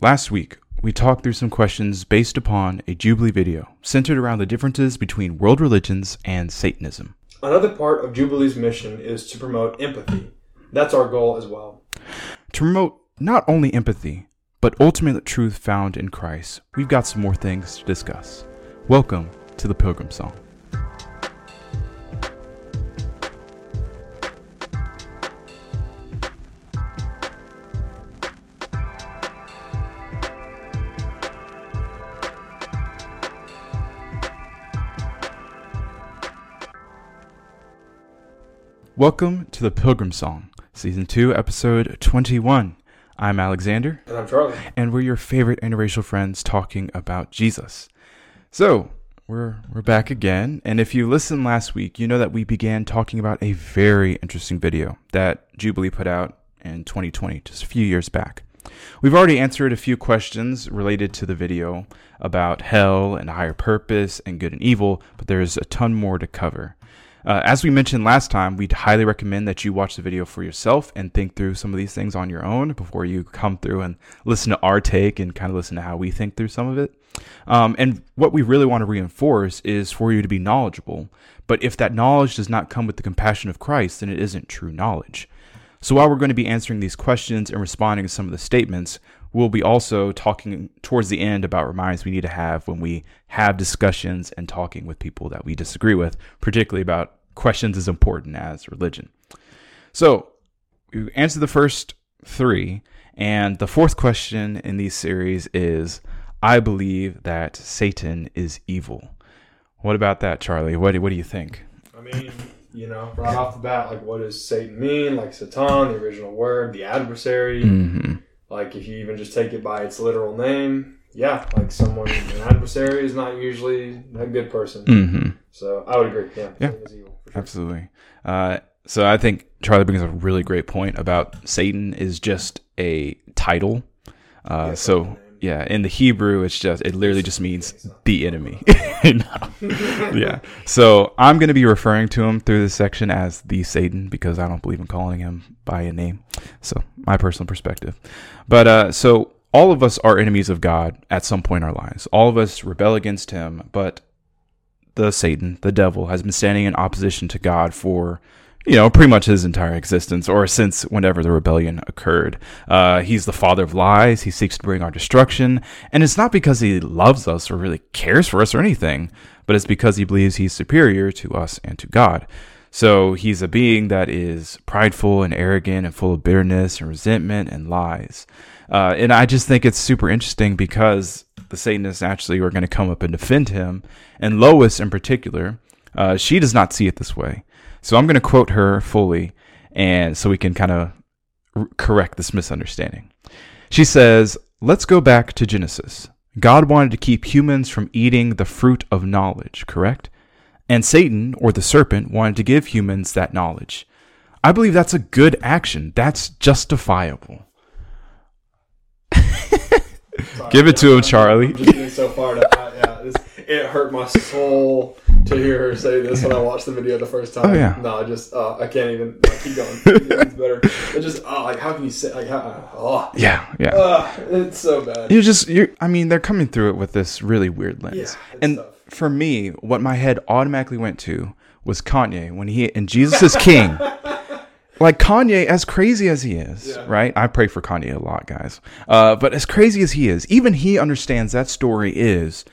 last week we talked through some questions based upon a Jubilee video centered around the differences between world religions and Satanism. Another part of Jubilee's mission is to promote empathy. That's our goal as well. To promote not only empathy, but ultimate truth found in Christ, we've got some more things to discuss. Welcome to the Pilgrim Song. Welcome to the Pilgrim Song, Season 2, Episode 21. I'm Alexander, And I'm Charlie. and we're your favorite interracial friends talking about Jesus. So, we're, we're back again, and if you listened last week, you know that we began talking about a very interesting video that Jubilee put out in 2020, just a few years back. We've already answered a few questions related to the video about hell and higher purpose and good and evil, but there's a ton more to cover. Uh, as we mentioned last time, we'd highly recommend that you watch the video for yourself and think through some of these things on your own before you come through and listen to our take and kind of listen to how we think through some of it. Um, and what we really want to reinforce is for you to be knowledgeable. But if that knowledge does not come with the compassion of Christ, then it isn't true knowledge. So while we're going to be answering these questions and responding to some of the statements, we'll be also talking towards the end about reminders we need to have when we have discussions and talking with people that we disagree with, particularly about questions as important as religion. So we answered the first three, and the fourth question in these series is I believe that Satan is evil. What about that, Charlie? What do, what do you think? I mean, you know, right off the bat, like, what does Satan mean? Like, Satan, the original word, the adversary. Mm-hmm. Like, if you even just take it by its literal name, yeah, like someone, an adversary is not usually a good person. Mm-hmm. So I would agree. Yeah, Yeah. Is evil. Sure. Absolutely. Uh, so I think Charlie brings a really great point about Satan is just a title. Uh, so. Yeah, in the Hebrew, it's just it literally just means the enemy. Yeah. So I'm going to be referring to him through this section as the Satan because I don't believe in calling him by a name. So my personal perspective. But uh, so all of us are enemies of God at some point in our lives. All of us rebel against Him, but the Satan, the devil, has been standing in opposition to God for, you know, pretty much his entire existence, or since whenever the rebellion occurred. Uh, he's the father of lies. He seeks to bring our destruction, and it's not because he loves us or really cares for us or anything, but it's because he believes he's superior to us and to God. So he's a being that is prideful and arrogant and full of bitterness and resentment and lies. Uh, and I just think it's super interesting because the Satanists actually are going to come up and defend him. And Lois, in particular, uh, she does not see it this way. So I'm going to quote her fully, and so we can kind of r- correct this misunderstanding. She says, Let's go back to Genesis. God wanted to keep humans from eating the fruit of knowledge, correct? And Satan, or the serpent, wanted to give humans that knowledge. I believe that's a good action. That's justifiable. Sorry, Give it to him, I'm- Charlie. it hurt my soul to hear her say this when I watched the video the first time. Oh, yeah. No, I just uh, I can't even like, keep going. it's better. It just oh, like how can you say like how oh, Yeah, yeah. uh, it's so bad. you just you I mean they're coming through it with this really weird lens. Yeah, and tough. for me, what my head automatically went to was Kanye when he and Jesus is king. like Kanye, as crazy as he is, Yeah. right? I pray for Kanye a lot, guys. Uh, but as crazy as he is, even he understands that story is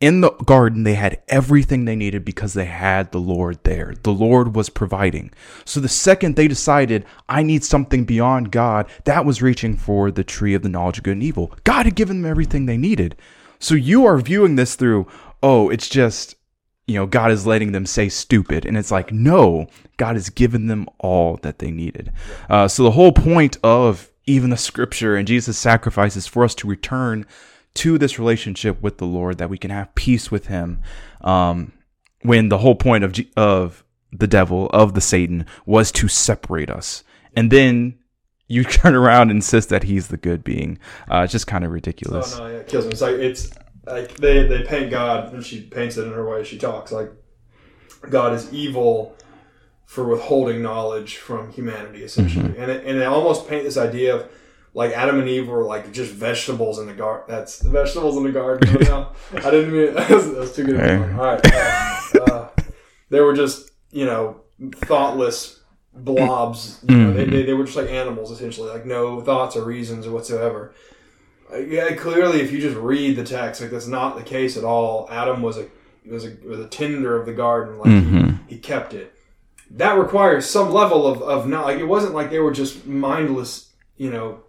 in the garden, they had everything they needed because they had the Lord there. The Lord was providing. So the second they decided, I need something beyond God, that was reaching for the tree of the knowledge of good and evil. God had given them everything they needed. So you are viewing this through, oh, it's just, you know, God is letting them say stupid. And it's like, no, God has given them all that they needed. Uh, so the whole point of even the scripture and Jesus' sacrifice is for us to return to this relationship with the Lord, that we can have peace with Him. Um, when the whole point of G- of the devil of the Satan was to separate us, and then you turn around and insist that he's the good being. Uh, it's just kind of ridiculous. Oh no, yeah, it kills me. It's like it's like they they paint God and she paints it in her way she talks like God is evil for withholding knowledge from humanity essentially, and it, and they almost paint this idea of like Adam and Eve were like just vegetables in the garden. That's the vegetables in the garden. I didn't mean that was, that was too good. Pun. All right, uh, uh, they were just you know thoughtless blobs. You know, they, they they were just like animals essentially, like no thoughts or reasons or whatsoever. Uh, Yeah, clearly, if you just read the text, like that's not the case at all. Adam was a was a was a tender of the garden, like Mhm. he, he kept it. That requires some level of of not like it wasn't like they were just mindless, you know.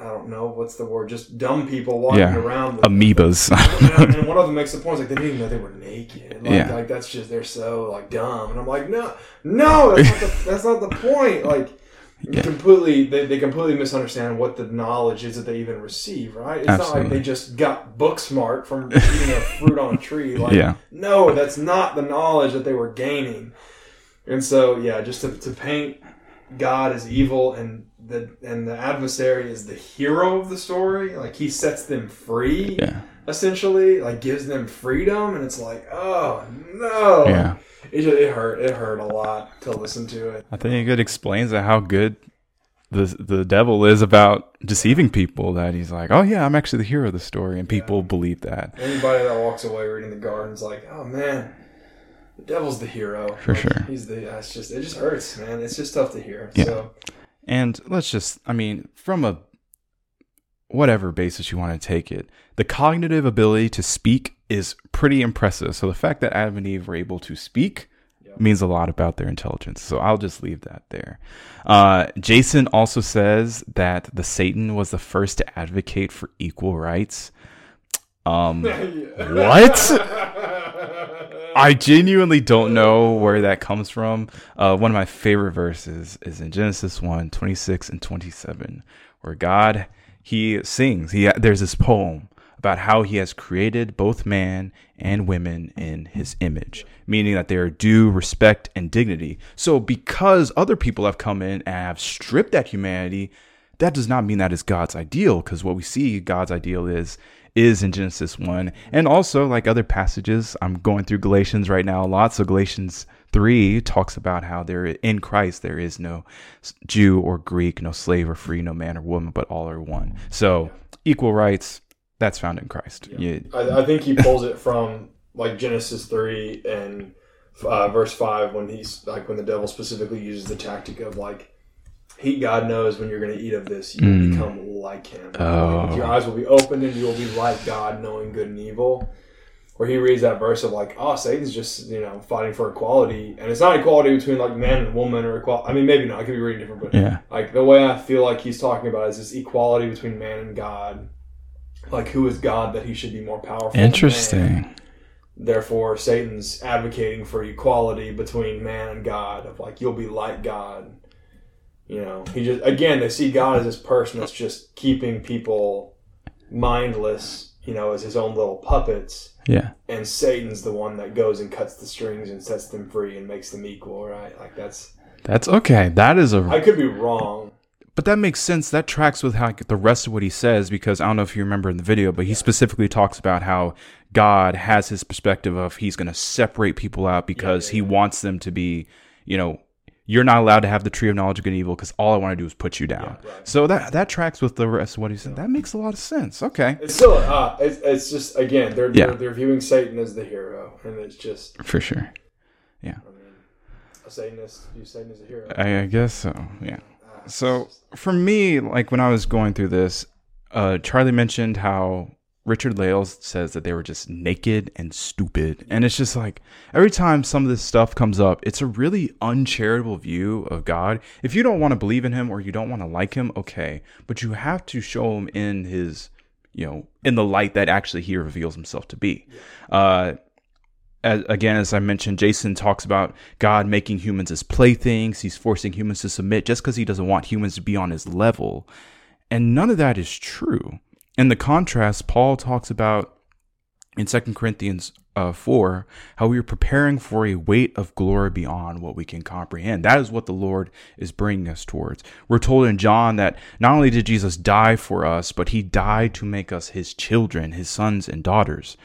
I don't know what's the word, just dumb people walking Yeah. around. With, Amoebas. and, and one of them makes the point like they didn't even know they were naked. Like, Yeah. like that's just they're so like dumb. And I'm like, no, no, that's not the, that's not the point. Like Yeah. completely, they, they completely misunderstand what the knowledge is that they even receive. Right? It's not like they just got book smart from eating a fruit on a tree. Like, Yeah. no, that's not the knowledge that they were gaining. And so, yeah, just to, to paint God as evil and the and the adversary is the hero of the story. Like he sets them free yeah. essentially like gives them freedom and it's like oh no Yeah. it, just, it hurt it hurt a lot to listen to it I think it explains how good the the devil is about deceiving people. That he's like, oh yeah, I'm actually the hero of the story, and people believe that. anybody that walks away reading the garden's like oh man the devil's the hero For Like, sure. he's the it's just it just hurts man it's just tough to hear Yeah. so And let's just, I mean, from a whatever basis you want to take it, the cognitive ability to speak is pretty impressive. So the fact that Adam and Eve were able to speak Yeah. means a lot about their intelligence. So I'll just leave that there. Uh, Jason also says that the Satan was the first to advocate for equal rights. Um, What? I genuinely don't know where that comes from. Uh, one of my favorite verses is in Genesis 1 26 and 27, where God, he sings. He, there's this poem about how he has created both man and women in his image, meaning that they are due respect and dignity. So, because other people have come in and have stripped that humanity, that does not mean that is God's ideal, because what we see God's ideal is is in Genesis 1. And also, like other passages, I'm going through Galatians right now a lot. So, Galatians 3 talks about how there in Christ there is no Jew or Greek, no slave or free, no man or woman, but all are one. So, equal rights, that's found in Christ. Yeah. I, I think he pulls it from like Genesis three and uh, verse five when he's like when the devil specifically uses the tactic of like he God knows when you're going to eat of this you Mm. become like him. Oh. Like, your eyes will be opened and you will be like God, knowing good and evil. Where he reads that verse of like, oh, Satan's just you know fighting for equality, and it's not equality between like man and woman or equality. I mean, maybe not. I could be reading different, but Yeah. like the way I feel like he's talking about is this equality between man and God. Like who is God that he should be more powerful? than? Interesting. Therefore, Satan's advocating for equality between man and God. Of like you'll be like God. You know, he just again they see God as this person that's just keeping people mindless. You know, as his own little puppets. Yeah. And Satan's the one that goes and cuts the strings and sets them free and makes them equal, right? Like that's That's okay. That is a I could be wrong. But that makes sense. That tracks with how the rest of what he says because I don't know if you remember in the video, but he specifically talks about how God has his perspective of he's going to separate people out because yeah, he wants them to be, you know, you're not allowed to have the tree of knowledge of good and evil because all I want to do is put you down. Yeah, right. So that that tracks with the rest of what he said. That makes a lot of sense. Okay, It's still uh, it's, it's just again they're, Yeah. they're they're viewing Satan as the hero, and it's just for sure. Yeah. I mean a Satanist view Satan as a hero. I, I guess so. Yeah. Ah, So just- for me, like when I was going through this, uh, Charlie mentioned how Richard Lales says that they were just naked and stupid, and it's just like every time some of this stuff comes up, it's a really uncharitable view of God. If you don't want to believe in Him or you don't want to like Him, okay, but you have to show Him in His, you know, in the light that actually He reveals Himself to be. Uh, as, again, as I mentioned, Jason talks about God making humans as playthings. He's forcing humans to submit just because he doesn't want humans to be on his level. And none of that is true. In the contrast, Paul talks about in 2 Corinthians uh, 4 how we are preparing for a weight of glory beyond what we can comprehend. That is what the Lord is bringing us towards. We're told in John that not only did Jesus die for us, but he died to make us his children, his sons and daughters.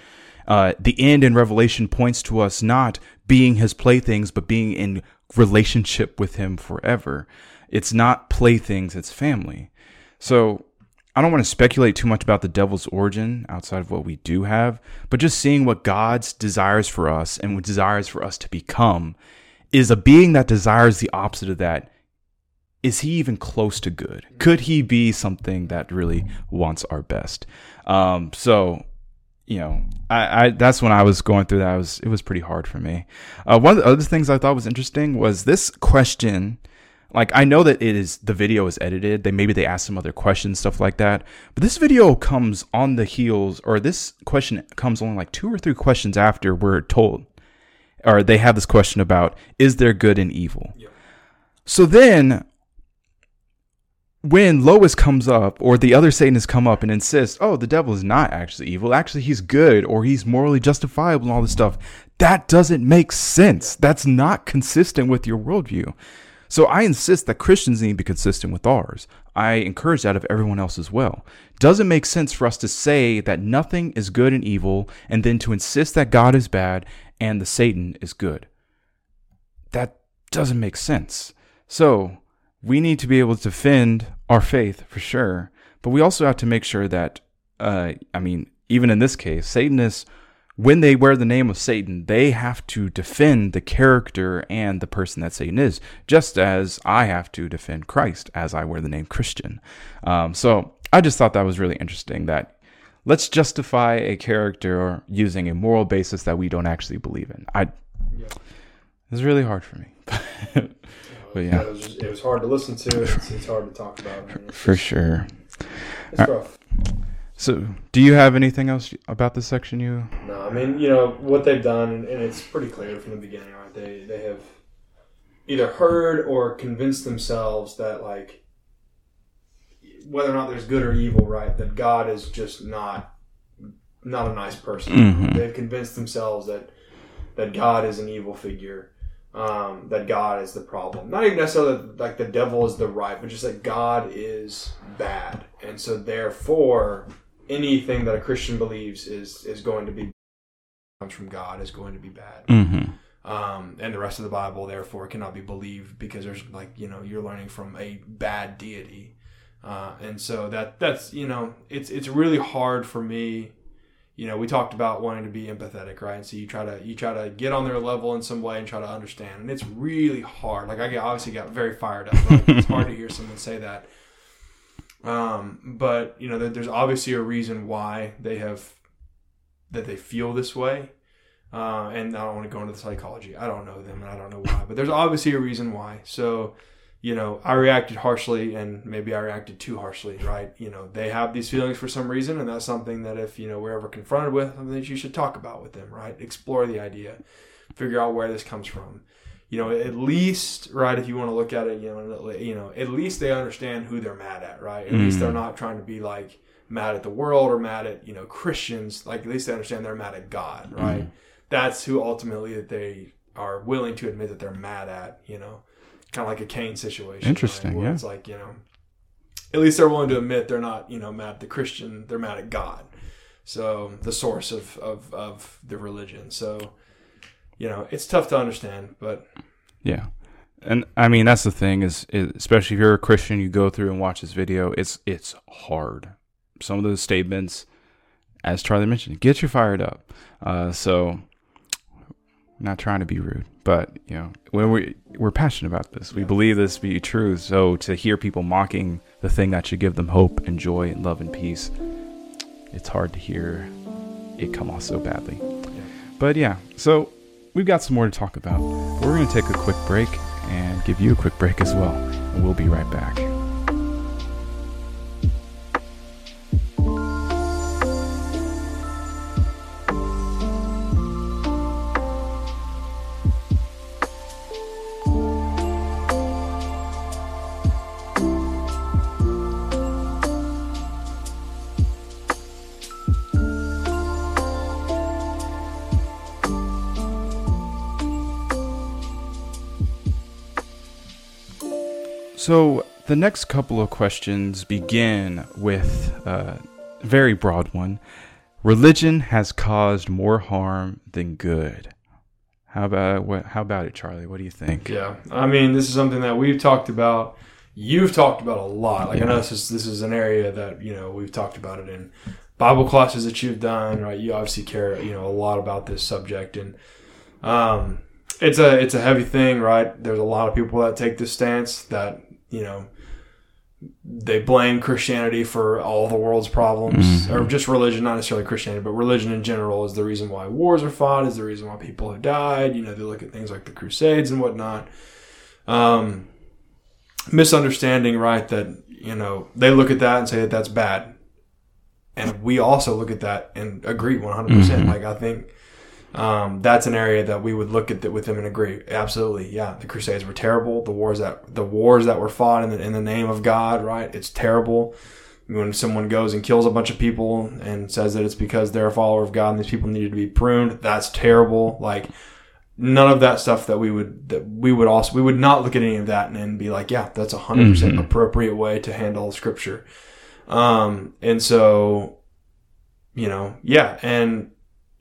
Uh, the end in Revelation points to us not being his playthings, but being in relationship with him forever. It's not playthings, it's family. So I don't want to speculate too much about the devil's origin outside of what we do have, but just seeing what God's desires for us and what desires for us to become is a being that desires the opposite of that. Is he even close to good? Could he be something that really wants our best? Um, so, you know, I, I that's when I was going through that. Was it was pretty hard for me. Uh, one of the other things I thought was interesting was this question like I know that it is the video is edited. They maybe they ask some other questions, stuff like that. But this video comes on the heels, or this question comes only like two or three questions after we're told, or they have this question about is there good and evil. Yeah. So then, when Lois comes up, or the other Satanists come up and insist, oh, the devil is not actually evil. Actually, he's good, or he's morally justifiable, and all this stuff. That doesn't make sense. That's not consistent with your worldview. So I insist that Christians need to be consistent with ours. I encourage that of everyone else as well. Doesn't make sense for us to say that nothing is good and evil and then to insist that God is bad and the Satan is good. That doesn't make sense. So we need to be able to defend our faith for sure, but we also have to make sure that, uh, I mean, even in this case, Satanists when they wear the name of Satan, they have to defend the character and the person that Satan is, just as I have to defend Christ as I wear the name Christian. Um, so I just thought that was really interesting that let's justify a character using a moral basis that we don't actually believe in. I yeah. it's really hard for me. but yeah, it was, just, it was, hard to listen to. It's, it's hard to talk about. For sure. It's rough. So, do you have anything else about this section? You? No, I mean, you know what they've done, and it's pretty clear from the beginning, right? They they have either heard or convinced themselves that like whether or not there's good or evil, right? That God is just not not a nice person. Mm-hmm. They've convinced themselves that that God is an evil figure, um, that God is the problem. Not even necessarily that, like the devil is the right, but just that God is bad, and so therefore anything that a Christian believes is is going to be comes from God is going to be bad. Mm-hmm. Um, and the rest of the Bible, therefore, cannot be believed because there's like you know you're learning from a bad deity, uh, and so that that's you know it's it's really hard for me. You know, we talked about wanting to be empathetic, right? And so you try to you try to get on their level in some way and try to understand, and it's really hard. Like I get obviously got very fired up. Right? it's hard to hear someone say that um, but you know, there's obviously a reason why they have that they feel this way. Uh, and I don't want to go into the psychology. I don't know them, and I don't know why. But there's obviously a reason why. So, you know, I reacted harshly, and maybe I reacted too harshly, right? You know, they have these feelings for some reason, and that's something that if you know we're ever confronted with, something that you should talk about with them, right? Explore the idea, figure out where this comes from you know, at least, right, if you want to look at it, you know, you know, at least they understand who they're mad at, right? At mm. least they're mm. not trying to be like mad at the world or mad at, you know, Christians. Like at least they understand they're mad at God, mm. right? Mm. That's who ultimately that they are willing to admit that they're mad at, you know, kind of like a Cain situation. Interesting, right? yeah. It's like, you know, at least they're willing to admit they're not, you know, mad at the Christian, they're mad at God. So the source of, of, of the religion. So, you know, it's tough to understand, but yeah. And I mean that's the thing is, is, especially if you're a Christian, you go through and watch this video. It's it's hard. Some of those statements, as Charlie mentioned, get you fired up. Uh, so, not trying to be rude, but you know when we we're passionate about this, we believe this to be true. So to hear people mocking the thing that should give them hope and joy and love and peace, it's hard to hear it come off so badly. But yeah, so we've got some more to talk about. But we're going to take a quick break and give you a quick break as well. And we'll be right back. So the next couple of questions begin with a very broad one. Religion has caused more harm than good. How about what? How about it, Charlie? What do you think? Yeah, I mean, this is something that we've talked about, you've talked about a lot. Like I know this is this is an area that you know we've talked about it in Bible classes that you've done. Right, you obviously care you know a lot about this subject, and um, it's a it's a heavy thing. Right, there's a lot of people that take this stance that you know they blame Christianity for all the world's problems, mm-hmm. or just religion, not necessarily Christianity, but religion in general is the reason why wars are fought, is the reason why people have died. You know, they look at things like the Crusades and whatnot. Um, misunderstanding, right? That you know they look at that and say that that's bad, and we also look at that and agree one hundred percent. Mm-hmm. Like I think um, that's an area that we would look at with them and agree. Absolutely, yeah. The Crusades were terrible. The wars that the wars that were fought in the, in the name of God, right? It's terrible. When someone goes and kills a bunch of people and says that it's because they're a follower of God and these people needed to be pruned, that's terrible. Like none of that stuff that we would that we would also we would not look at any of that and, and be like, yeah, that's a 100 percent mm-hmm. appropriate way to handle Scripture. Um, and so, you know, yeah, and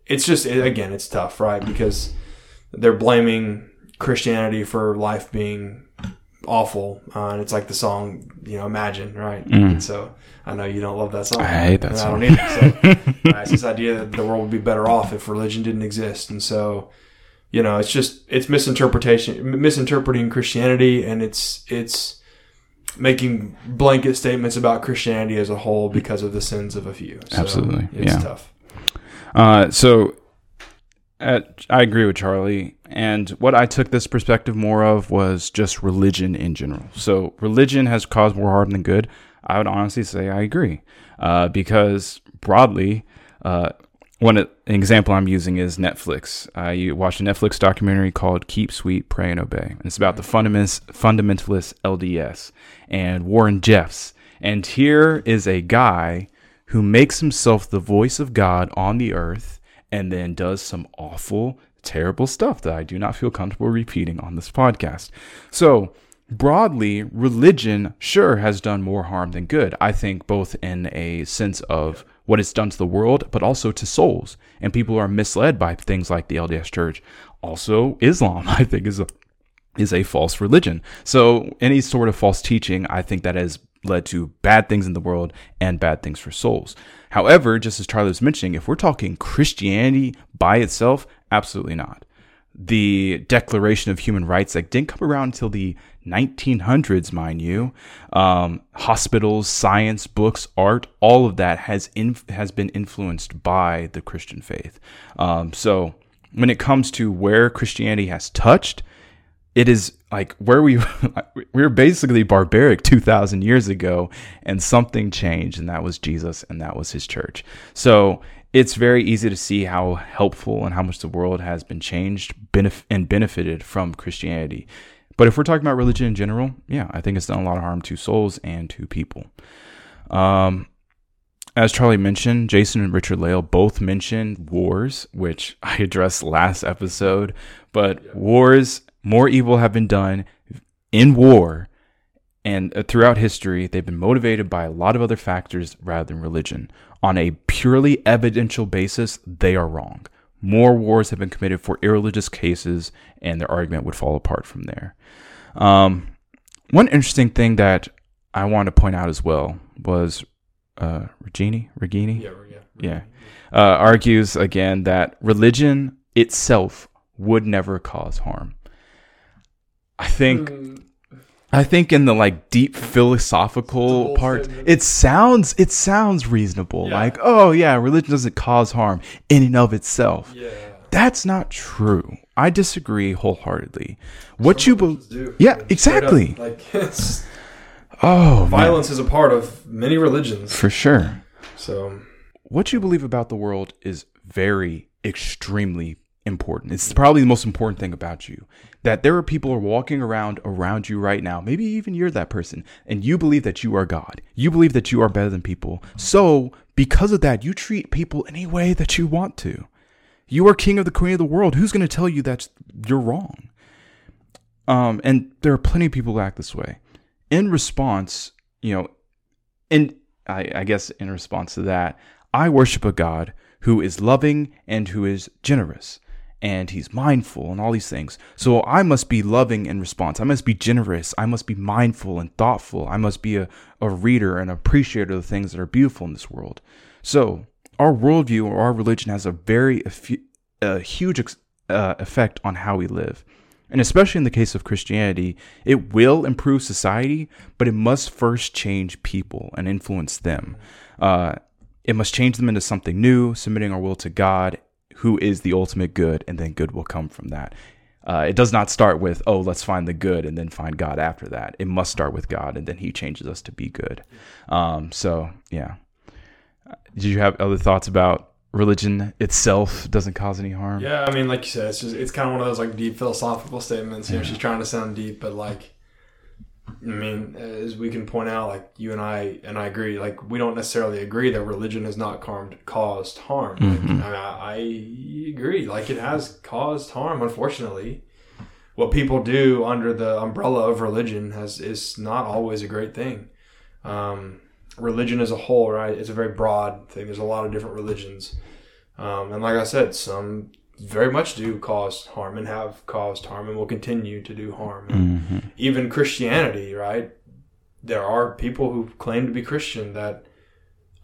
it's just it, again, it's tough, right? Because they're blaming Christianity for life being awful, uh, and it's like the song, you know, Imagine, right? Mm. so I know you don't love that song. I hate that song. I don't either. So uh, it's this idea that the world would be better off if religion didn't exist, and so you know, it's just it's misinterpretation, misinterpreting Christianity, and it's it's making blanket statements about Christianity as a whole because of the sins of a few. So Absolutely, it's yeah. tough. Uh, so at, I agree with Charlie. And what I took this perspective more of was just religion in general. So religion has caused more harm than good. I would honestly say I agree. Uh, because broadly, uh, one an example I'm using is Netflix. I watched a Netflix documentary called "Keep Sweet, Pray and Obey," and it's about the fundamentalist, fundamentalist LDS and Warren Jeffs. And here is a guy who makes himself the voice of God on the earth and then does some awful, terrible stuff that I do not feel comfortable repeating on this podcast. So, broadly, religion sure has done more harm than good. I think both in a sense of what it's done to the world, but also to souls. And people are misled by things like the LDS Church. Also, Islam, I think, is a is a false religion. So any sort of false teaching, I think that has led to bad things in the world and bad things for souls. However, just as Charlie was mentioning, if we're talking Christianity by itself, absolutely not. The Declaration of Human Rights that didn't come around until the 1900s, mind you. Um, hospitals, science, books, art, all of that has inf- has been influenced by the Christian faith. Um, so when it comes to where Christianity has touched, it is like where we we were basically barbaric 2000 years ago and something changed and that was Jesus and that was his church. So it's very easy to see how helpful and how much the world has been changed benef- and benefited from Christianity. But if we're talking about religion in general, yeah, I think it's done a lot of harm to souls and to people. Um, as Charlie mentioned, Jason and Richard Lael both mentioned wars, which I addressed last episode. But yeah. wars more evil have been done in war and uh, throughout history, they've been motivated by a lot of other factors rather than religion. On a purely evidential basis, they are wrong. More wars have been committed for irreligious cases, and their argument would fall apart from there. Um, one interesting thing that I want to point out as well was uh, Regini, Regini, yeah, yeah, yeah. Uh, argues again that religion itself would never cause harm. I think mm. I think in the like deep philosophical part, it sounds it sounds reasonable. Yeah. Like, oh yeah, religion doesn't cause harm in and of itself. Yeah. That's not true. I disagree wholeheartedly. What Some you believe? Yeah, like, exactly. Like it's oh, violence man. is a part of many religions for sure. So, what you believe about the world is very extremely important. It's probably the most important thing about you that there are people are walking around around you right now. Maybe even you're that person and you believe that you are God. You believe that you are better than people. So, because of that, you treat people any way that you want to. You are king of the queen of the world. Who's going to tell you that you're wrong? Um, and there are plenty of people who act this way. In response, you know, and I, I guess in response to that, I worship a God who is loving and who is generous. And he's mindful and all these things. So I must be loving in response. I must be generous. I must be mindful and thoughtful. I must be a, a reader and appreciator of the things that are beautiful in this world. So our worldview or our religion has a very a huge uh, effect on how we live. And especially in the case of Christianity, it will improve society, but it must first change people and influence them. Uh, it must change them into something new, submitting our will to God who is the ultimate good, and then good will come from that. Uh, it does not start with, oh, let's find the good and then find God after that. It must start with God, and then He changes us to be good. Um, so, yeah. Did you have other thoughts about religion itself doesn't cause any harm? Yeah, I mean, like you said, it's just it's kind of one of those like deep philosophical statements. You know, she's trying to sound deep, but like I mean, as we can point out, like you and I, and I agree, like we don't necessarily agree that religion has not harmed, caused harm. Mm-hmm. Like, I, I, agree, like it has caused harm, unfortunately. What people do under the umbrella of religion has is not always a great thing. Um, religion as a whole, right? It's a very broad thing. There's a lot of different religions, um, and like I said, some very much do cause harm and have caused harm and will continue to do harm. Mm-hmm. Even Christianity, right? There are people who claim to be Christian that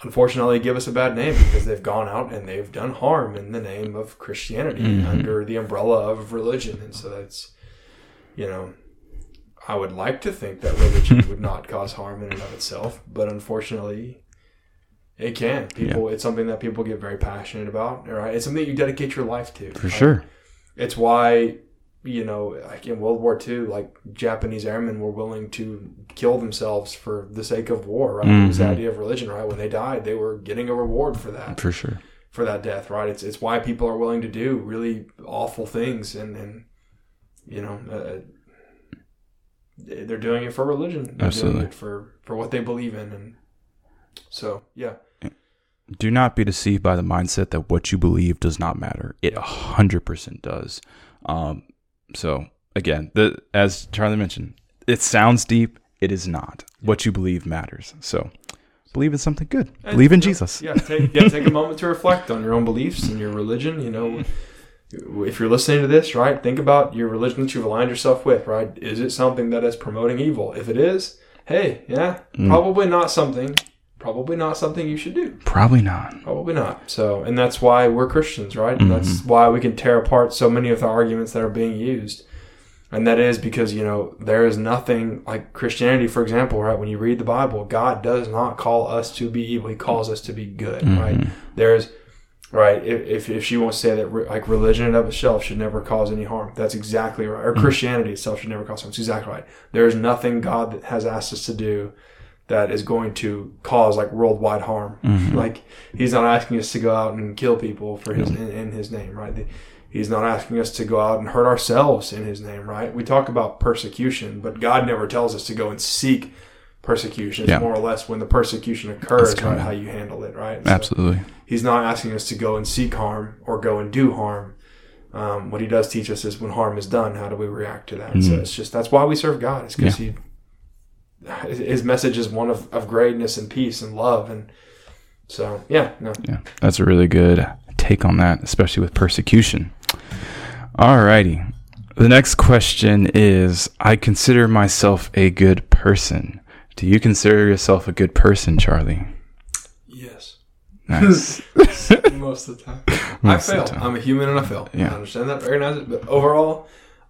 unfortunately give us a bad name because they've gone out and they've done harm in the name of Christianity mm-hmm. under the umbrella of religion. And so that's, you know, I would like to think that religion would not cause harm in and of itself, but unfortunately, it can. People, yeah. it's something that people get very passionate about. Right? It's something you dedicate your life to. For right? sure. It's why you know, like in World War II, like Japanese airmen were willing to kill themselves for the sake of war. Right? Mm-hmm. It was the idea of religion. Right? When they died, they were getting a reward for that. For sure. For that death, right? It's it's why people are willing to do really awful things, and and you know. Uh, they're doing it for religion. They're Absolutely. for for what they believe in, and so yeah do not be deceived by the mindset that what you believe does not matter. It 100% does. Um, so, again, the, as Charlie mentioned, it sounds deep. It is not. What you believe matters. So, believe in something good. And, believe in Jesus. Yeah, take, yeah, take a moment to reflect on your own beliefs and your religion. You know, if you're listening to this, right, think about your religion that you've aligned yourself with, right? Is it something that is promoting evil? If it is, hey, yeah, mm. probably not something probably not something you should do. Probably not. Probably not. So, and that's why we're Christians, right? Mm-hmm. That's why we can tear apart so many of the arguments that are being used. And that is because, you know, there is nothing like Christianity, for example, right? When you read the Bible, God does not call us to be evil. He calls us to be good, mm-hmm. right? There's, right? If, if she wants to say that like religion in of itself should never cause any harm, that's exactly right. Or mm-hmm. Christianity itself should never cause harm. It's exactly right. There is nothing God has asked us to do that is going to cause like worldwide harm. Mm-hmm. Like he's not asking us to go out and kill people for his in, in, his name, right? He's not asking us to go out and hurt ourselves in his name, right? We talk about persecution, but God never tells us to go and seek persecution. It's yeah. more or less when the persecution occurs, right? How you handle it, right? So Absolutely. He's not asking us to go and seek harm or go and do harm. Um, what he does teach us is when harm is done, how do we react to that? Mm-hmm. So it's just that's why we serve God. It's because yeah. he his message is one of, of greatness and peace and love. And so yeah no. Yeah that's a really good take on that especially with persecution. Alrighty the next question is i consider myself a good person. Do you consider yourself a good person charlie? Yes. Nice. Most of the time. Most i fail. time. i'm a human and i fail. Yeah. i understand that recognize it but overall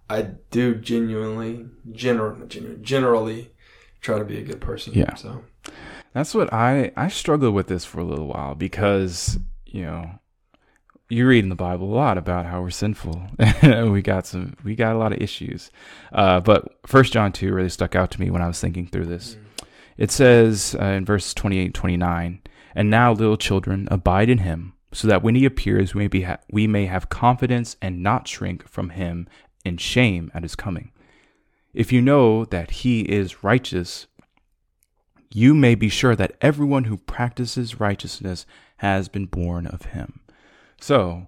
i do genuinely general, generally try to be a good person. Yeah. So that's what I I struggled with this for a little while because you know you read in the Bible a lot about how we're sinful. we got some we got a lot of issues. Uh, but First John two really stuck out to me when I was thinking through this. Mm. It says uh, in verse 28 29, and now little children abide in him, so that when he appears we may be ha- we may have confidence and not shrink from him in shame at his coming. If you know that he is righteous, you may be sure that everyone who practices righteousness has been born of him. So,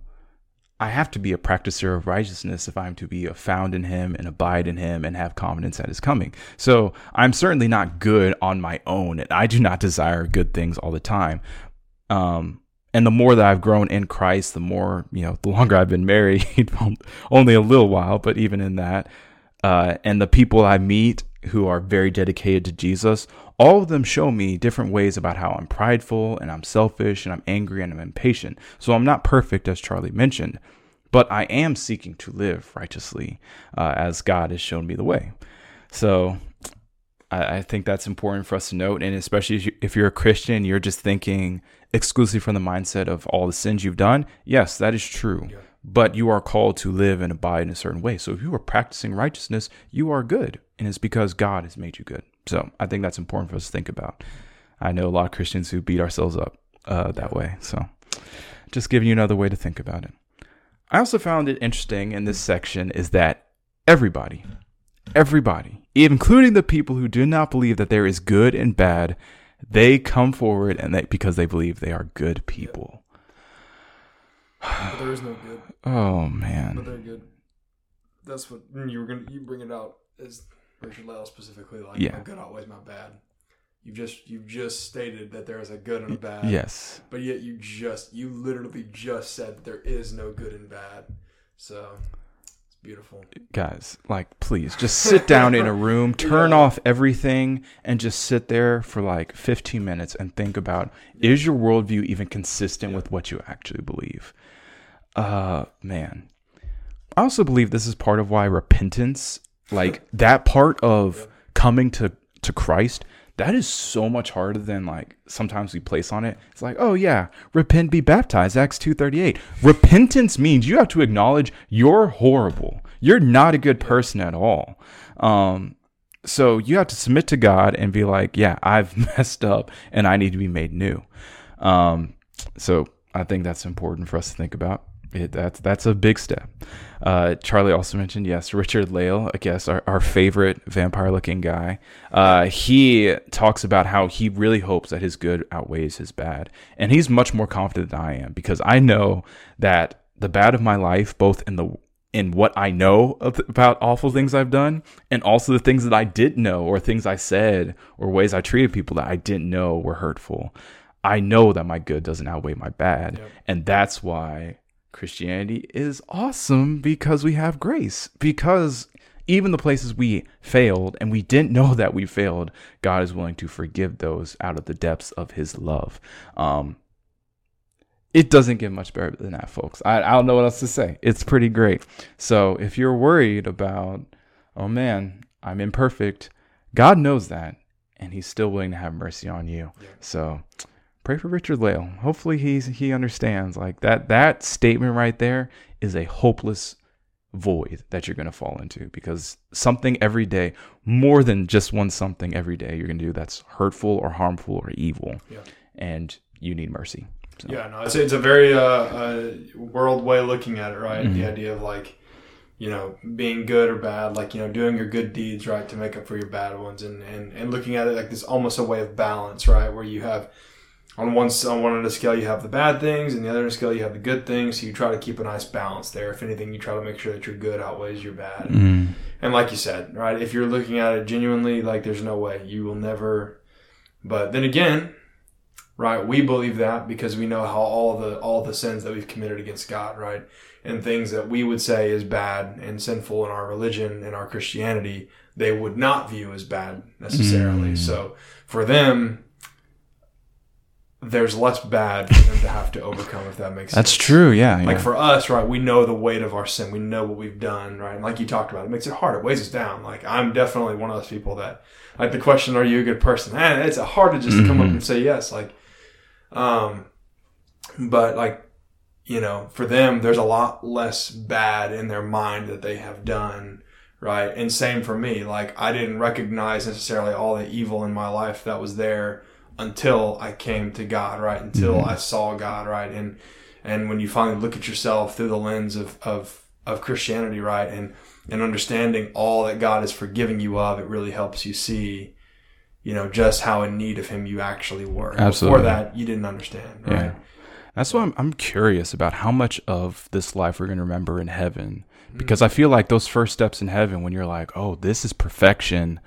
I have to be a practicer of righteousness if I'm to be found in him and abide in him and have confidence at his coming. So, I'm certainly not good on my own, and I do not desire good things all the time. Um, and the more that I've grown in Christ, the more, you know, the longer I've been married, only a little while, but even in that, uh, and the people I meet who are very dedicated to Jesus, all of them show me different ways about how I'm prideful and I'm selfish and I'm angry and I'm impatient. So I'm not perfect, as Charlie mentioned, but I am seeking to live righteously uh, as God has shown me the way. So I, I, think that's important for us to note. And especially if you're a Christian, you're just thinking exclusively from the mindset of all the sins you've done. Yes, that is true. Yeah. But you are called to live and abide in a certain way. So if you are practicing righteousness, you are good. And it's because God has made you good. So I think that's important for us to think about. I know a lot of Christians who beat ourselves up uh, that way. So just giving you another way to think about it. I also found it interesting in this section is that everybody, everybody, including the people who do not believe that there is good and bad, they come forward and they because they believe they are good people. But there is no good. Oh man. But they're good. That's what mm, you were gonna you bring it out as Richard Lyle specifically like yeah. my good outweighs my bad. You've just you've just stated that there is a good and a bad. Yes. But yet you just you literally just said that there is no good and bad. So it's beautiful. Guys, like please just sit down in a room, turn yeah. off everything, and just sit there for like 15 minutes and think about yeah. is your worldview even consistent yeah. with what you actually believe? Uh man. I also believe this is part of why repentance, like that part of coming to to Christ that is so much harder than like sometimes we place on it. It's like, oh yeah, repent, be baptized, Acts 2.38. Repentance means you have to acknowledge you're horrible. You're not a good person at all. Um, so you have to submit to God and be like, yeah, I've messed up and I need to be made new. Um, so I think that's important for us to think about. It, that's that's a big step. Uh, Charlie also mentioned yes, Richard Lale, I guess our, our favorite vampire-looking guy. Uh, he talks about how he really hopes that his good outweighs his bad, and he's much more confident than I am because I know that the bad of my life, both in the in what I know of, about awful things I've done, and also the things that I didn't know, or things I said, or ways I treated people that I didn't know were hurtful. I know that my good doesn't outweigh my bad, yep. and that's why Christianity is awesome because we have grace. Because even the places we failed and we didn't know that we failed, God is willing to forgive those out of the depths of his love. Um, it doesn't get much better than that, folks. I, I don't know what else to say. It's pretty great. So if you're worried about, oh man, I'm imperfect, God knows that, and He's still willing to have mercy on you. Yeah. So pray for Richard Lale. Hopefully he's he understands like that that statement right there is a hopeless void that you're going to fall into because something every day more than just one something every day you're going to do that's hurtful or harmful or evil yeah. and you need mercy so. yeah no it's, it's a very uh, uh, world way looking at it right mm-hmm. the idea of like you know being good or bad like you know doing your good deeds right to make up for your bad ones and and, and looking at it like this almost a way of balance right where you have on one on one end of the scale you have the bad things, and the other end of the scale you have the good things. So you try to keep a nice balance there. If anything, you try to make sure that your good outweighs your bad. Mm. And like you said, right, if you're looking at it genuinely, like there's no way you will never. But then again, right, we believe that because we know how all the all the sins that we've committed against God, right, and things that we would say is bad and sinful in our religion and our Christianity, they would not view as bad necessarily. Mm. So for them there's less bad for them to have to overcome if that makes That's sense. That's true, yeah. Like for us, right, we know the weight of our sin. We know what we've done, right? And like you talked about, it makes it hard. It weighs us down. Like I'm definitely one of those people that like the question, are you a good person? Man, it's hard to just mm-hmm. come up mm-hmm. and say yes. Like um but like you know, for them there's a lot less bad in their mind that they have done right? And same for me. Like I didn't recognize necessarily all the evil in my life that was there until I came to God, right? Until mm-hmm. I saw God, right? And and when you finally look at yourself through the lens of of of Christianity, right? And and understanding all that God is forgiving you of, it really helps you see, you know, just how in need of Him you actually were. Absolutely. Before that, you didn't understand, right? Yeah. That's why I'm, I'm curious about how much of this life we're going to remember in heaven. Because mm-hmm. I feel like those first steps in heaven, when you're like, oh, this is perfection,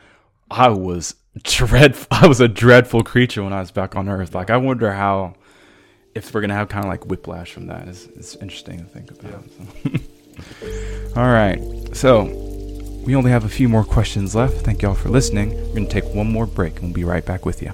I was dread I was a dreadful creature when I was back on earth. Like I wonder how if we're gonna have kind of like whiplash from that, it's, it's interesting to think about. So. All right, so we only have a few more questions left. Thank y'all for listening. We're gonna take one more break, and we'll be right back with you.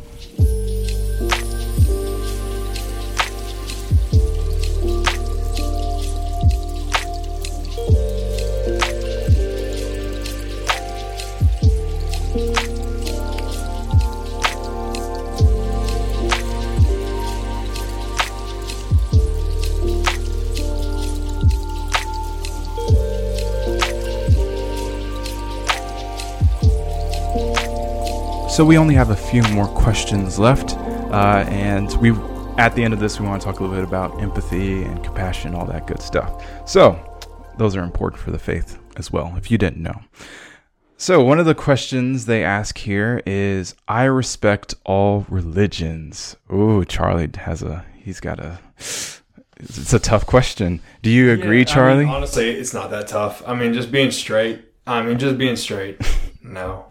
So we only have a few more questions left, uh, and we at the end of this we want to talk a little bit about empathy and compassion, all that good stuff. So those are important for the faith as well, if you didn't know. So one of the questions they ask here is, "I respect all religions." Ooh, Charlie has a he's got a. It's a tough question. Do you agree, Yeah, Charlie? I mean, honestly, it's not that tough. I mean, just being straight. I mean, just being straight. No.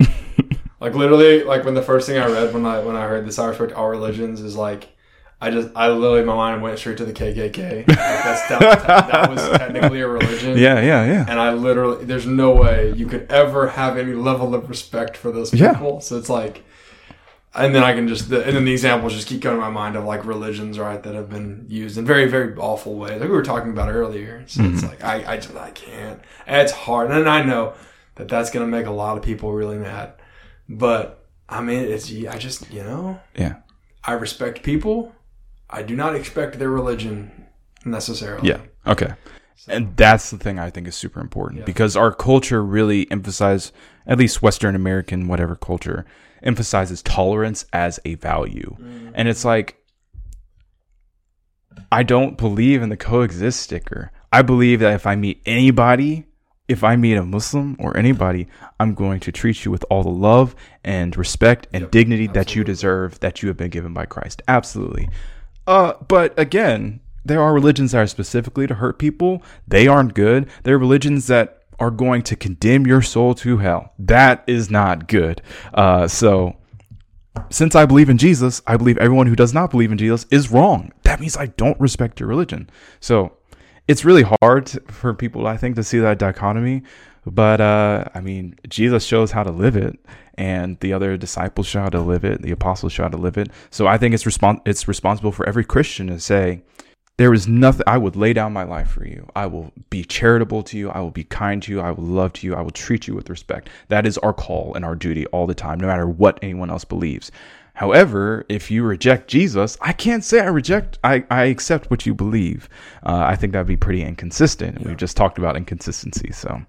Like literally, like when the first thing I read when I when I heard this, I respect all religions is like. I just, I literally, my mind went straight to the KKK. Like that's, that, was, that was technically a religion. yeah, yeah, yeah. And I literally, there's no way you could ever have any level of respect for those Yeah. people. So it's like, and then I can just, the, and then the examples just keep coming to my mind of like religions, right, that have been used in very, very awful ways, like we were talking about earlier. So it's mm-hmm. like, I, I just, I can't. And it's hard. And I know that that's going to make a lot of people really mad. But I mean, it's, I just, you know, Yeah. I respect people. I do not expect their religion necessarily. Yeah. Okay. And that's the thing I think is super important Yeah. because our culture really emphasizes, at least Western American, whatever culture, emphasizes tolerance as a value. Mm. And it's like, I don't believe in the coexist sticker. I believe that if I meet anybody, if I meet a Muslim or anybody, I'm going to treat you with all the love and respect and Yep, dignity that you deserve, that you have been given by Christ. Absolutely. Uh, but again, there are religions that are specifically to hurt people. They aren't good. There are religions that are going to condemn your soul to hell. That is not good. Uh, so since I believe in Jesus, I believe everyone who does not believe in Jesus is wrong. That means I don't respect your religion. So it's really hard for people, I think, to see that dichotomy. But uh, I mean, Jesus shows how to live it, and the other disciples show how to live it. The apostles show how to live it. So I think it's respon- it's responsible for every Christian to say, there is nothing I would lay down my life for you. I will be charitable to you. I will be kind to you. I will love to you. I will treat you with respect. That is our call and our duty all the time, no matter what anyone else believes. However, if you reject Jesus, I can't say I reject. I, I accept what you believe. Uh, I think that'd be pretty inconsistent. We've just talked about inconsistency. So,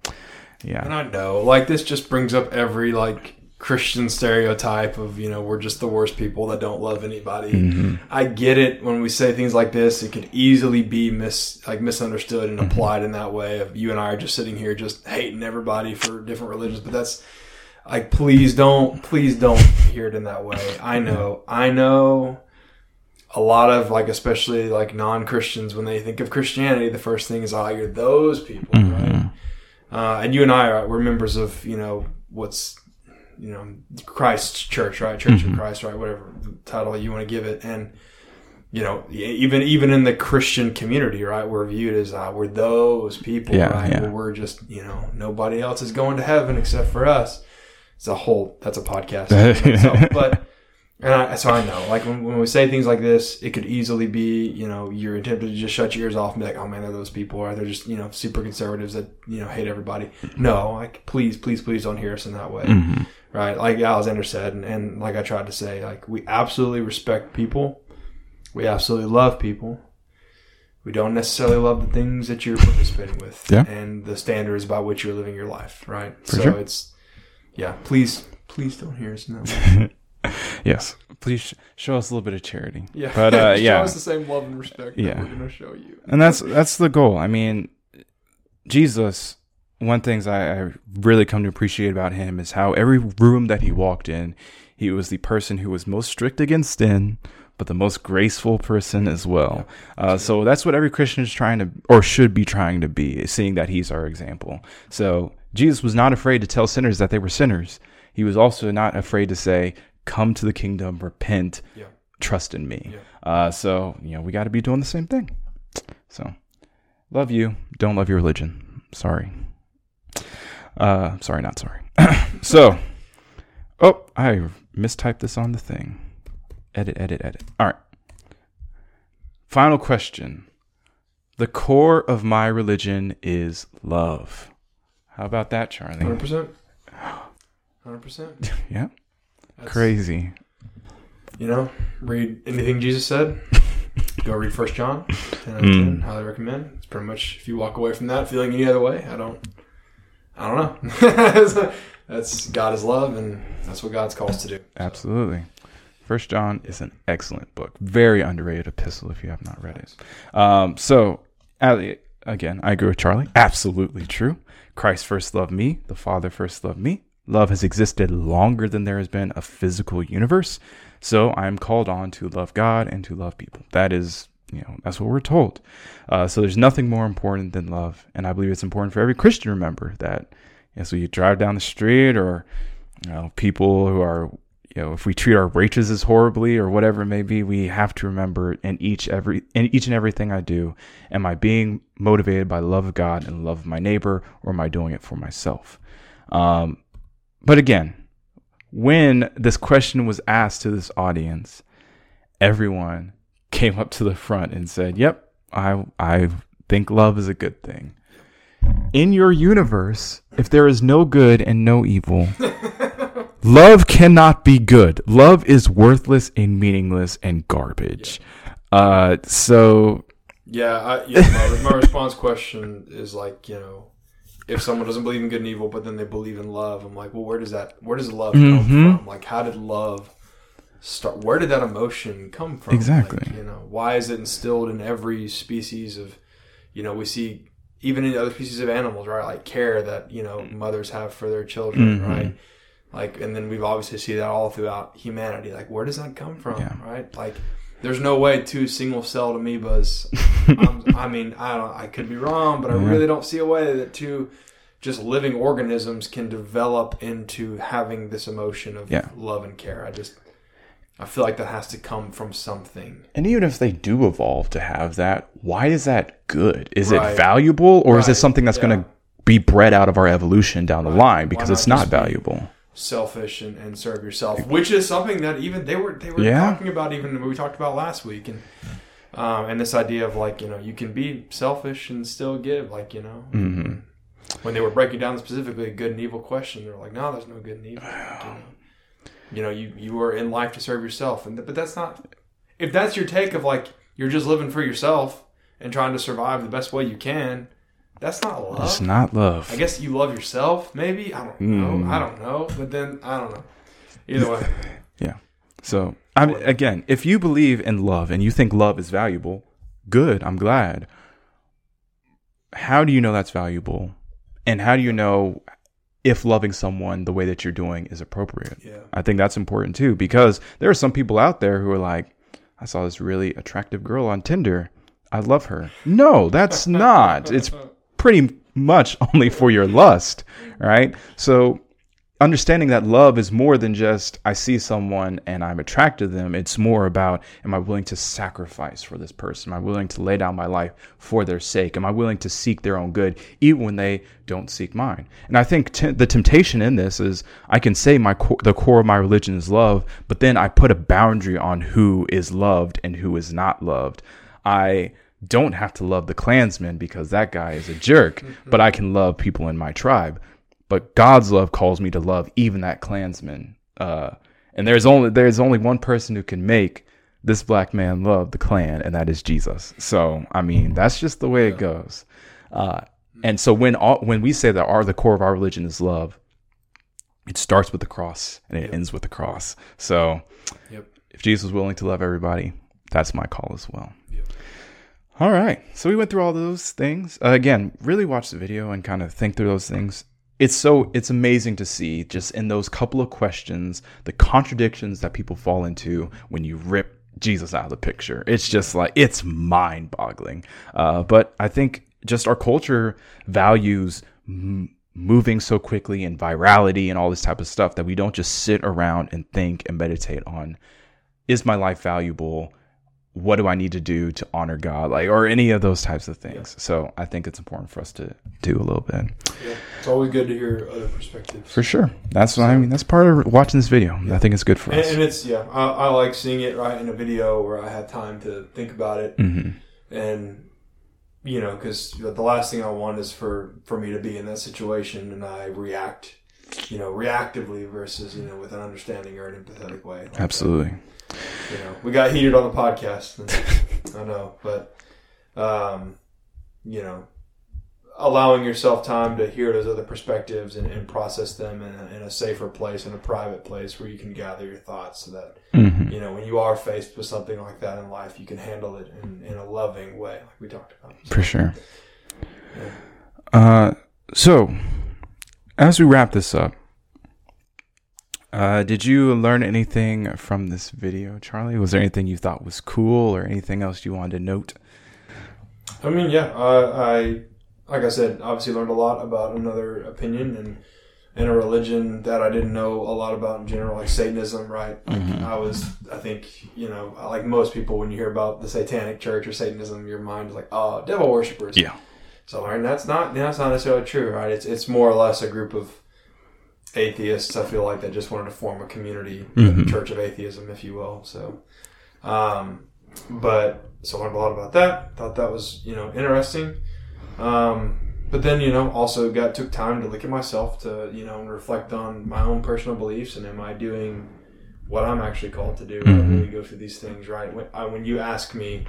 yeah. And yeah, I know, like this just brings up every like Christian stereotype of you know we're just the worst people that don't love anybody. Mm-hmm. I get it when we say things like this, it could easily be mis like misunderstood and Mm-hmm. applied in that way. Of you and I are just sitting here just hating everybody for different religions, but that's like please don't please don't hear it in that way. I know, I know. A lot of like, especially like non-Christians, when they think of Christianity, the first thing is, "Oh, you're those people, right?" Uh, and you and I are we're members of you know what's you know Christ's church, right? Church of Christ, right? Whatever title you want to give it, and you know even even in the Christian community, right? We're viewed as uh, we're those people, Yeah, right? yeah. We're just you know nobody else is going to heaven except for us. It's a whole that's a podcast, so, but. And I, so I know, like when, when we say things like this, it could easily be, you know, you're tempted to just shut your ears off and be like, oh man, they're those people, or they're just, you know, super conservatives that, you know, hate everybody. No, like, please, please, please don't hear us in that way. Mm-hmm. Right. Like Alexander said, and, and like I tried to say, like, we absolutely respect people. We absolutely love people. We don't necessarily love the things that you're participating with Yeah. and the standards by which you're living your life. Right. For so sure. it's, yeah, please, please don't hear us that way. yes. Please sh- show us a little bit of charity. Yeah, But, uh, show yeah. us the same love and respect that Yeah. we're gonna show you. and that's that's the goal. I mean, Jesus. One things I, I really come to appreciate about him is how every room that he walked in, he was the person who was most strict against sin, but the most graceful person as well. Uh, so that's what every Christian is trying to, or should be trying to be, seeing that he's our example. So Jesus was not afraid to tell sinners that they were sinners. He was also not afraid to say, "Come to the kingdom, repent, Yeah. trust in me." Yeah. Uh, so you know we got to be doing the same thing. So love you. Don't love your religion. Sorry. Uh, sorry, not sorry. so, oh, I mistyped this on the thing. Edit, edit, edit. All right. Final question. The core of my religion is love. How about that, Charlie? 100%. 100%. Yeah. That's- Crazy. You know, read anything Jesus said. Go read First John. 10 out of Mm. Highly recommend. It's pretty much, if you walk away from that feeling any other way, I don't, I don't know. that's God is love, and that's what God's calls to do. Absolutely. First John is an excellent book. Very underrated epistle if you have not read it. Um, so, Ali- again, I agree with Charlie. Absolutely true. Christ first loved me. The Father first loved me. Love has existed longer than there has been a physical universe. So I am called on to love God and to love people. That is, you know, that's what we're told. Uh, so there's nothing more important than love, and I believe it's important for every Christian to remember that. You know, so you drive down the street, or you know, people who are you know, if we treat our waitresses horribly or whatever it may be, we have to remember in each every in each and everything I do, am I being motivated by love of God and love of my neighbor, or am I doing it for myself? Um, but again, when this question was asked to this audience, everyone came up to the front and said, "Yep, I I think love is a good thing." In your universe, if there is no good and no evil, love cannot be good. Love is worthless and meaningless and garbage. Uh, so Yeah, I, yeah my, my response question is like, you know, if someone doesn't believe in good and evil, but then they believe in love, I'm like, well, where does that, where does love come Mhm. from? Like, how did love start? Where did that emotion come from? Exactly. Like, you know, why is it instilled in every species of, you know, we see even in other species of animals, right? Like care that you know mothers have for their children, Mhm. right? Like, and then we've obviously see that all throughout humanity. Like, where does that come from, Yeah. right? Like, there's no way two single-celled amoebas. um, I mean, I don't. I could be wrong, but I Yeah. really don't see a way that two just living organisms can develop into having this emotion of Yeah. love and care. I just, I feel like that has to come from something. And even if they do evolve to have that, why is that good? Is Right. it valuable or is it something that's Yeah. going to be bred out of our evolution down the Right. line because not it's not valuable? Selfish and, and serve yourself, which is something that even they were they were Yeah. talking about even we talked about last week, and um, and this idea of like you know you can be selfish and still give, like you know hmm when they were breaking down specifically a good and evil question, they're like, no, there's no good and evil. Like, you, know, you know, you you were in life to serve yourself, and but that's not if that's your take of like you're just living for yourself and trying to survive the best way you can. That's not love. It's not love. I guess you love yourself, maybe. I don't know. Mm. I don't know. But then I don't know. Either way, yeah. So, I mean, again, if you believe in love and you think love is valuable, good. I'm glad. How do you know that's valuable? And how do you know if loving someone the way that you're doing is appropriate? yeah, I think that's important too because there are some people out there who are like, I saw this really attractive girl on Tinder. I love her. No, that's not. It's pretty much only for your lust, right? So understanding that love is more than just I see someone and I'm attracted to them. It's more about am I willing to sacrifice for this person? Am I willing to lay down my life for their sake? Am I willing to seek their own good even when they don't seek mine? And I think t- the temptation in this is I can say my co- the core of my religion is love, but then I put a boundary on who is loved and who is not loved. I don't have to love the Klansman because that guy is a jerk, but I can love people in my tribe. But God's love calls me to love even that Klansman. Uh, and there's only there's only one person who can make this black man love the Klan, and that is Jesus. So I mean, that's just the way it goes. Uh, and so when all, when we say that our the core of our religion is love, it starts with the cross and it Yep. ends with the cross. So Yep. if Jesus was willing to love everybody, that's my call as well. All right. So we went through all those things. Uh, again, really watch the video and kind of think through those things. It's so it's amazing to see just in those couple of questions the contradictions that people fall into when you rip Jesus out of the picture. It's just like it's mind-boggling. Uh, but I think just our culture values m- moving so quickly and virality and all this type of stuff that we don't just sit around and think and meditate on is my life valuable what do I need to do to honor God, like, or any of those types of things. Yeah. So I think it's important for us to do a little bit. Yeah, it's always good to hear other perspectives. For sure, that's what I mean. That's part of watching this video. Yeah. I think it's good for and, us. And it's yeah, I, I, like seeing it right in a video where I had time to think about it, mm-hmm. and you know, because the last thing I want is for for me to be in that situation and I react, you know, reactively versus you know with an understanding or an empathetic way. Like Absolutely. That you know, we got heated on the podcast. I know, but um, you know, allowing yourself time to hear those other perspectives and, and process them in a, in a, safer place, in a private place where you can gather your thoughts, so that mm-hmm. you know when you are faced with something like that in life, you can handle it in, in a loving way, like we talked about. So, For sure. Yeah. Uh, so as we wrap this up, uh, did you learn anything from this video, Charlie? Was there anything you thought was cool or anything else you wanted to note? I mean, yeah, uh, I like I said, obviously learned a lot about another opinion and in a religion that I didn't know a lot about in general, like Satanism, right? Like mm-hmm. I was, I think, you know, like most people, when you hear about the Satanic Church or Satanism, your mind is like, oh, devil worshippers. Yeah. So I learned that's not that's not necessarily true, right? It's it's more or less a group of atheists. I feel like that just wanted to form a community, mm-hmm. church of atheism, if you will. So, um, but so I learned a lot about that. Thought that was you know interesting. Um, but then you know also got took time to look at myself to you know reflect on my own personal beliefs and am I doing what I'm actually called to do? Mm-hmm. I really go through these things right. When, I, when you ask me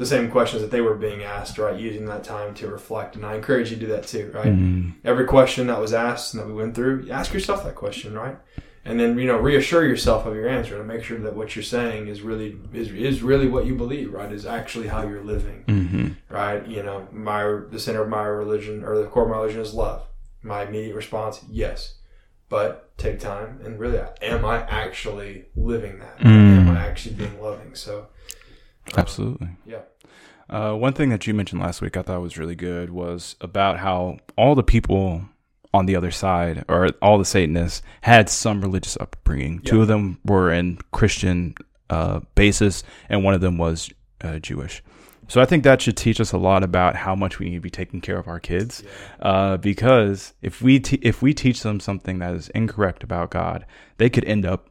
the same questions that they were being asked, right? Using that time to reflect. And I encourage you to do that too, right? Mm-hmm. Every question that was asked and that we went through, ask yourself that question, right? And then, you know, reassure yourself of your answer to make sure that what you're saying is really, is, is really what you believe, right? Is actually how you're living, mm-hmm. right? You know, my, the center of my religion or the core of my religion is love. My immediate response, yes. But take time and really, am I actually living that? Mm. Am I actually being loving? So, Absolutely. Yeah. Uh, one thing that you mentioned last week I thought was really good was about how all the people on the other side, or all the Satanists, had some religious upbringing. Yeah. Two of them were in Christian uh, basis, and one of them was uh, Jewish. So I think that should teach us a lot about how much we need to be taking care of our kids, yeah. uh, because if we te- if we teach them something that is incorrect about God, they could end up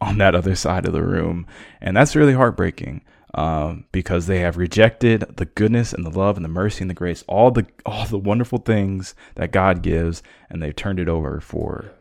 on that other side of the room, and that's really heartbreaking um, because they have rejected the goodness and the love and the mercy and the grace, all the all the wonderful things that God gives, and they've turned it over for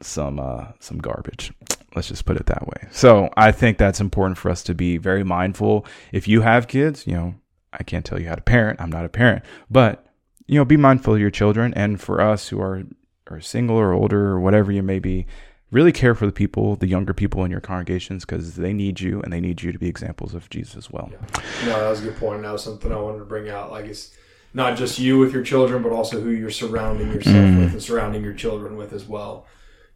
some uh, some garbage. Let's just put it that way. So I think that's important for us to be very mindful. If you have kids, you know, I can't tell you how to parent. I'm not a parent, but you know, be mindful of your children. And for us who are are single or older or whatever you may be, really care for the people, the younger people in your congregations, because they need you and they need you to be examples of Jesus as well. Yeah. No, that was a good point. That was something I wanted to bring out. Like it's not just you with your children, but also who you're surrounding yourself mm. with and surrounding your children with as well.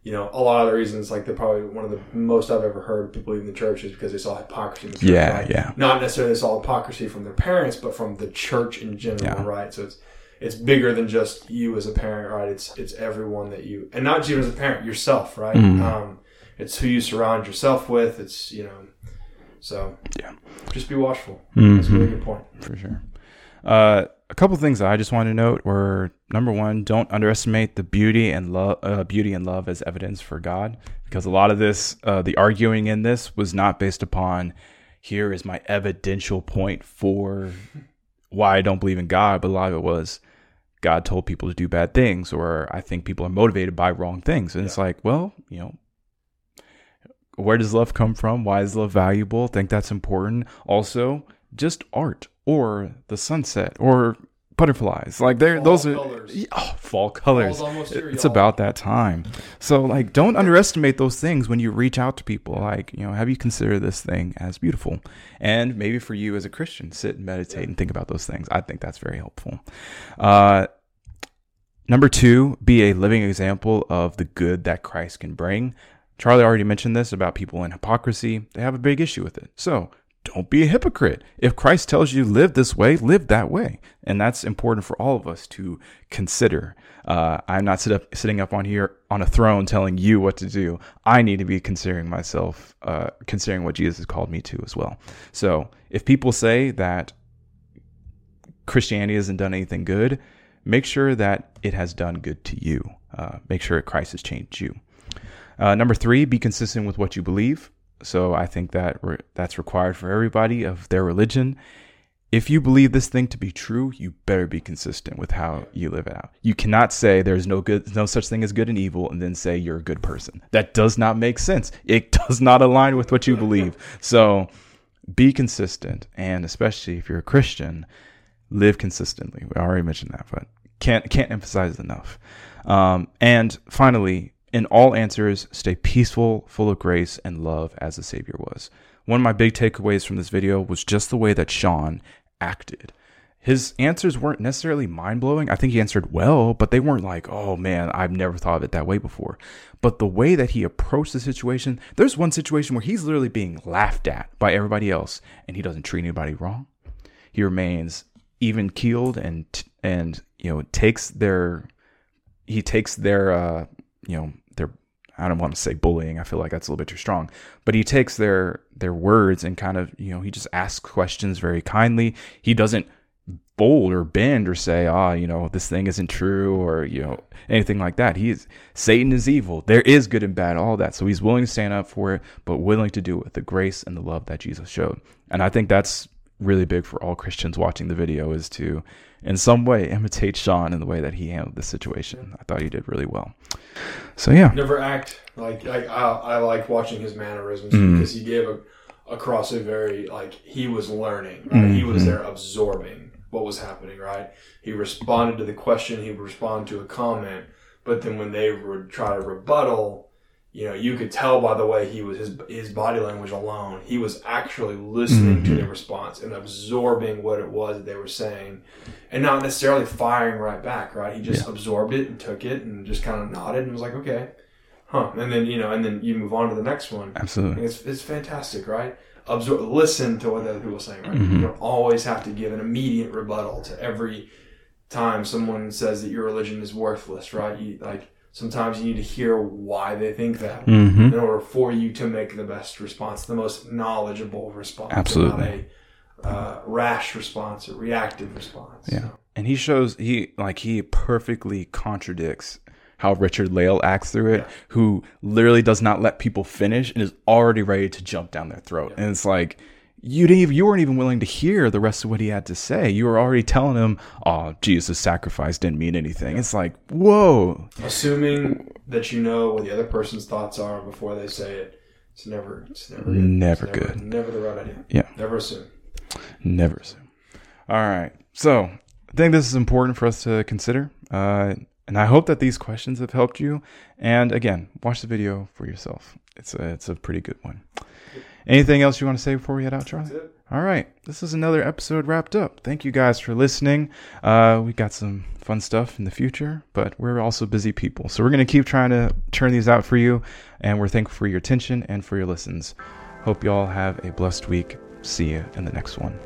You know, a lot of the reasons, like they're probably one of the most I've ever heard people leaving the church is because they saw hypocrisy in the church. Yeah, right? yeah. Not necessarily they saw hypocrisy from their parents, but from the church in general, yeah. right? So it's it's bigger than just you as a parent, right? It's it's everyone that you, and not even as a parent, yourself, right? Mm. Um, it's who you surround yourself with. It's you know, so yeah, just be watchful. Mm-hmm. That's a really good point for sure. Uh, a couple things I just want to note were number one, don't underestimate the beauty and love, uh, beauty and love as evidence for God, because a lot of this, uh, the arguing in this, was not based upon here is my evidential point for why I don't believe in God, but a lot of it was God told people to do bad things, or I think people are motivated by wrong things. And yeah. it's like, well, you know, where does love come from? Why is love valuable? I think that's important. Also, just art or the sunset or butterflies. Like they're those are oh, fall colors. Here, it's y'all. about that time. So like don't underestimate those things when you reach out to people. Like, you know, have you considered this thing as beautiful? And maybe for you as a Christian, sit and meditate yeah. and think about those things. I think that's very helpful. Uh Number two, be a living example of the good that Christ can bring. Charlie already mentioned this about people in hypocrisy. They have a big issue with it. So don't be a hypocrite. If Christ tells you live this way, live that way. And that's important for all of us to consider. Uh, I'm not sit up, sitting up on here on a throne telling you what to do. I need to be considering myself, uh, considering what Jesus has called me to as well. So if people say that Christianity hasn't done anything good, make sure that it has done good to you. Uh, make sure Christ has changed you. Uh, number three, be consistent with what you believe. So I think that re- that's required for everybody of their religion. If you believe this thing to be true, you better be consistent with how you live it out. You cannot say there's no good, no such thing as good and evil, and then say you're a good person. That does not make sense. It does not align with what you believe. So be consistent, and especially if you're a Christian, live consistently. We already mentioned that, but can't can't emphasize enough. Um, and finally, in all answers, stay peaceful, full of grace and love as the Savior was. One of my big takeaways from this video was just the way that Sean acted. His answers weren't necessarily mind blowing. I think he answered well, but they weren't like, oh man, I've never thought of it that way before. But the way that he approached the situation, there's one situation where he's literally being laughed at by everybody else, and he doesn't treat anybody wrong. He remains even keeled and and you know takes their he takes their uh you know their I don't want to say bullying. I feel like that's a little bit too strong. But he takes their their words and kind of, you know, he just asks questions very kindly. He doesn't bold or bend or say, ah, oh, you know, this thing isn't true or, you know, anything like that. He is Satan is evil. There is good and bad, all that. So he's willing to stand up for it, but willing to do it with the grace and the love that Jesus showed. And I think that's really big for all Christians watching the video is to in some way imitate Sean in the way that he handled the situation. I thought he did really well. So yeah, never act like, like I, I like watching his mannerisms mm. because he gave a, across a very like he was learning. Right? Mm-hmm. He was mm-hmm. there absorbing what was happening. Right. He responded to the question. He would respond to a comment. But then when they would try to rebuttal, you know, you could tell by the way he was his his body language alone. He was actually listening mm-hmm. to the response and absorbing what it was that they were saying, and not necessarily firing right back. Right? He just yeah. absorbed it and took it and just kind of nodded and was like, okay, huh. And then you know, and then you move on to the next one. Absolutely, it's it's fantastic, right? Absorb, listen to what the other people are saying. Right? Mm-hmm. You don't always have to give an immediate rebuttal to every time someone says that your religion is worthless. Right? You like sometimes you need to hear why they think that mm-hmm. in order for you to make the best response, the most knowledgeable response. Absolutely. a uh, rash response, a reactive response. Yeah. So. And he shows, he, like, he perfectly contradicts how Richard Lale acts through it, yeah. who literally does not let people finish and is already ready to jump down their throat. Yeah. And it's like, you didn't even, you weren't even willing to hear the rest of what he had to say. You were already telling him, "Oh, Jesus' sacrifice didn't mean anything." It's like, whoa. Assuming that you know what the other person's thoughts are before they say it, it's never, it's never, good. never it's never, good. Never the right idea. Yeah. Never assume. Never assume. All right. So I think this is important for us to consider. Uh, and I hope that these questions have helped you. And again, watch the video for yourself. It's a, it's a pretty good one. Anything else you want to say before we head out, Charlie? All right. This is another episode wrapped up. Thank you guys for listening. Uh, we got some fun stuff in the future, but we're also busy people. So we're going to keep trying to turn these out for you. And we're thankful for your attention and for your listens. Hope you all have a blessed week. See you in the next one.